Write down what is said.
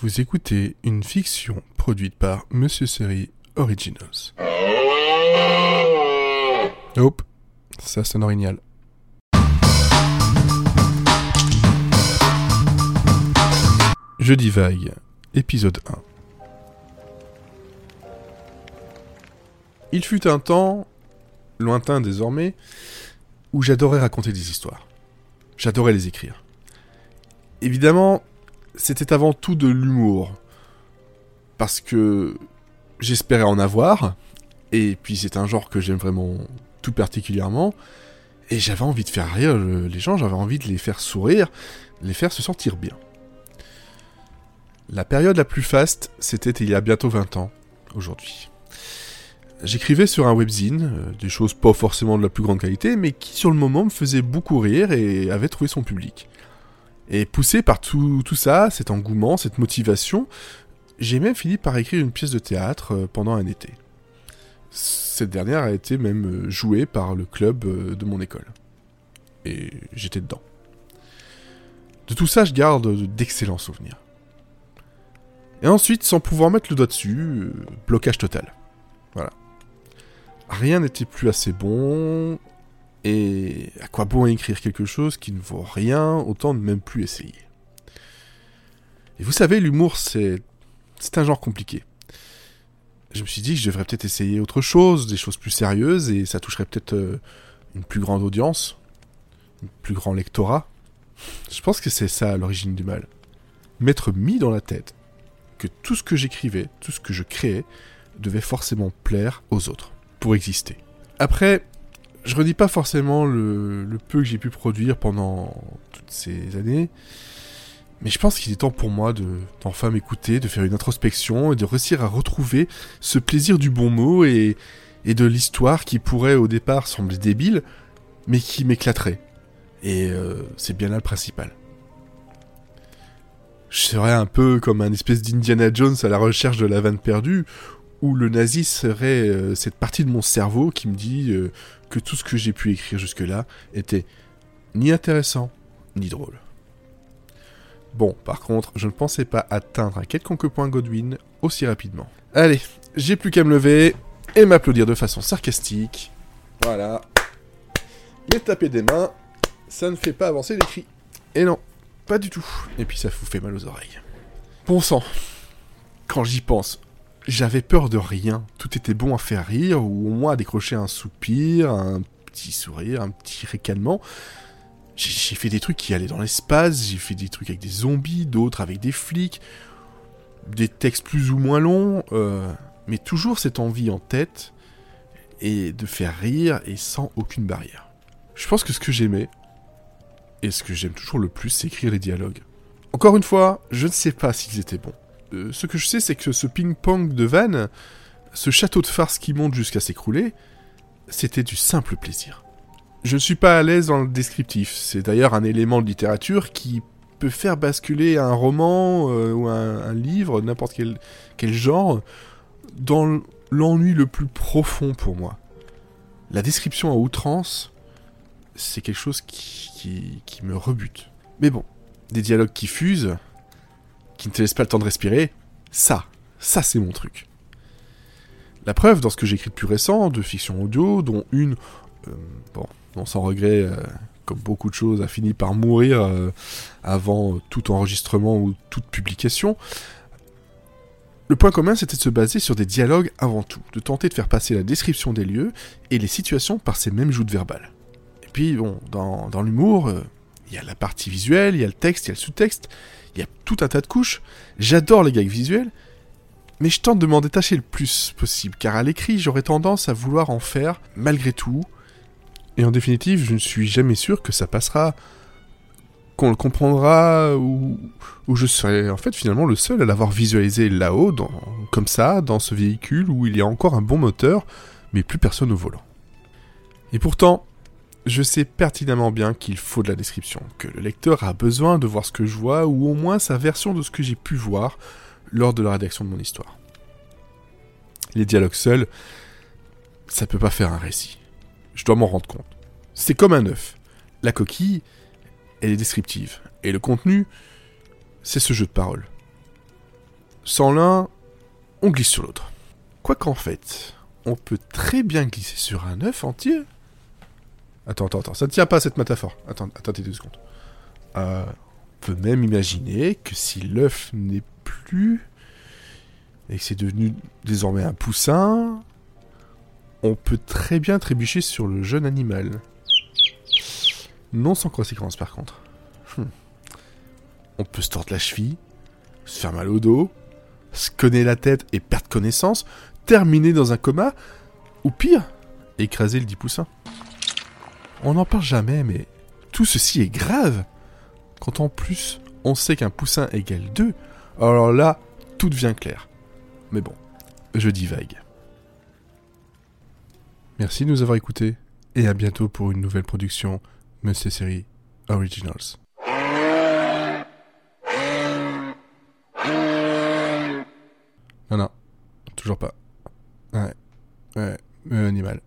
Vous écoutez une fiction produite par Monsieur Série Originals. Hop, ça sonne original. Jeudi vague, épisode 1. Il fut un temps, lointain désormais, où j'adorais raconter des histoires. J'adorais les écrire. Évidemment, c'était avant tout de l'humour. Parce que j'espérais en avoir, et puis c'est un genre que j'aime vraiment tout particulièrement, et j'avais envie de faire rire les gens, j'avais envie de les faire sourire, les faire se sentir bien. La période la plus faste, c'était il y a bientôt 20 ans, aujourd'hui. J'écrivais sur un webzine, euh, des choses pas forcément de la plus grande qualité, mais qui sur le moment me faisait beaucoup rire et avait trouvé son public. Et poussé par tout, ça, cet engouement, cette motivation, j'ai même fini par écrire une pièce de théâtre euh, pendant un été. Cette dernière a été même euh, jouée par le club euh, de mon école. Et j'étais dedans. De tout ça, je garde d'excellents souvenirs. Et ensuite, sans pouvoir mettre le doigt dessus, blocage total. Voilà. Rien n'était plus assez bon, et à quoi bon écrire quelque chose qui ne vaut rien, autant ne même plus essayer? Et vous savez, l'humour, c'est... C'est un genre compliqué. Je me suis dit que je devrais peut-être essayer autre chose, des choses plus sérieuses, et ça toucherait peut-être euh, une plus grande audience, un plus grand lectorat. Je pense que c'est ça l'origine du mal. M'être mis dans la tête que tout ce que j'écrivais, tout ce que je créais, devait forcément plaire aux autres, pour exister. Après, je redis pas forcément le, peu que j'ai pu produire pendant toutes ces années, mais je pense qu'il est temps pour moi de d'enfin m'écouter, de faire une introspection et de réussir à retrouver ce plaisir du bon mot et, de l'histoire qui pourrait au départ sembler débile, mais qui m'éclaterait. Et euh, c'est bien là le principal. Je serais un peu comme un espèce d'Indiana Jones à la recherche de la vanne perdue, où le nazi serait euh, cette partie de mon cerveau qui me dit euh, que tout ce que j'ai pu écrire jusque-là était ni intéressant, ni drôle. Bon, par contre, je ne pensais pas atteindre un quelconque point Godwin aussi rapidement. Allez, j'ai plus qu'à me lever et m'applaudir de façon sarcastique. Voilà. Mais taper des mains, ça ne fait pas avancer les cris. Et non, pas du tout. Et puis ça vous fait mal aux oreilles. Bon sang, quand j'y pense, j'avais peur de rien. Tout était bon à faire rire, ou au moins à décrocher un soupir, un petit sourire, un petit ricanement. J'ai fait des trucs qui allaient dans l'espace, j'ai fait des trucs avec des zombies, d'autres avec des flics, des textes plus ou moins longs, euh, mais toujours cette envie en tête, et de faire rire, et sans aucune barrière. Je pense que ce que j'aimais, et ce que j'aime toujours le plus, c'est écrire les dialogues. Encore une fois, je ne sais pas s'ils étaient bons. Euh, ce que je sais, c'est que ce ping-pong de vannes, ce château de farce qui monte jusqu'à s'écrouler, c'était du simple plaisir. Je ne suis pas à l'aise dans le descriptif, c'est d'ailleurs un élément de littérature qui peut faire basculer un roman euh, ou un, livre, n'importe quel, quel genre, dans l'ennui le plus profond pour moi. La description à outrance, c'est quelque chose qui, qui me rebute. Mais bon, des dialogues qui fusent, qui ne te laisse pas le temps de respirer, ça, ça c'est mon truc. La preuve dans ce que j'écris de plus récent, de fiction audio, dont une, euh, bon, non sans regret, euh, comme beaucoup de choses, a fini par mourir euh, avant tout enregistrement ou toute publication. Le point commun, c'était de se baser sur des dialogues avant tout, de tenter de faire passer la description des lieux et les situations par ces mêmes joutes verbales. Et puis, bon, dans l'humour, il y a la partie visuelle, il y a le texte, il y a le sous-texte, il y a tout un tas de couches. J'adore les gags visuels, mais je tente de m'en détacher le plus possible, car à l'écrit, j'aurais tendance à vouloir en faire, malgré tout. Et en définitive, je ne suis jamais sûr que ça passera, qu'on le comprendra, ou, ou je serai en fait finalement le seul à l'avoir visualisé là-haut, comme ça, dans ce véhicule où il y a encore un bon moteur, mais plus personne au volant. Et pourtant, je sais pertinemment bien qu'il faut de la description, que le lecteur a besoin de voir ce que je vois, ou au moins sa version de ce que j'ai pu voir lors de la rédaction de mon histoire. Les dialogues seuls, ça peut pas faire un récit. Je dois m'en rendre compte. C'est comme un œuf. La coquille, elle est descriptive. Et le contenu, c'est ce jeu de parole. sans l'un, on glisse sur l'autre. Quoi qu'en fait, on peut très bien glisser sur un œuf entier. Attends, attends, attends, ça ne tient pas cette métaphore. Attends, attendez deux secondes. Euh, on peut même imaginer que si l'œuf n'est plus et que c'est devenu désormais un poussin, on peut très bien trébucher sur le jeune animal. Non sans conséquence par contre. Hmm. On peut se tordre la cheville, se faire mal au dos, se cogner la tête et perdre connaissance, terminer dans un coma, ou pire, écraser le dit poussin. On n'en parle jamais, mais tout ceci est grave. Quand en plus on sait qu'un poussin égale 2, alors là, tout devient clair. Mais bon, je divague. Merci de nous avoir écoutés, et à bientôt pour une nouvelle production Monsieur Série Originals. Non, non, toujours pas. Ouais, ouais, animal.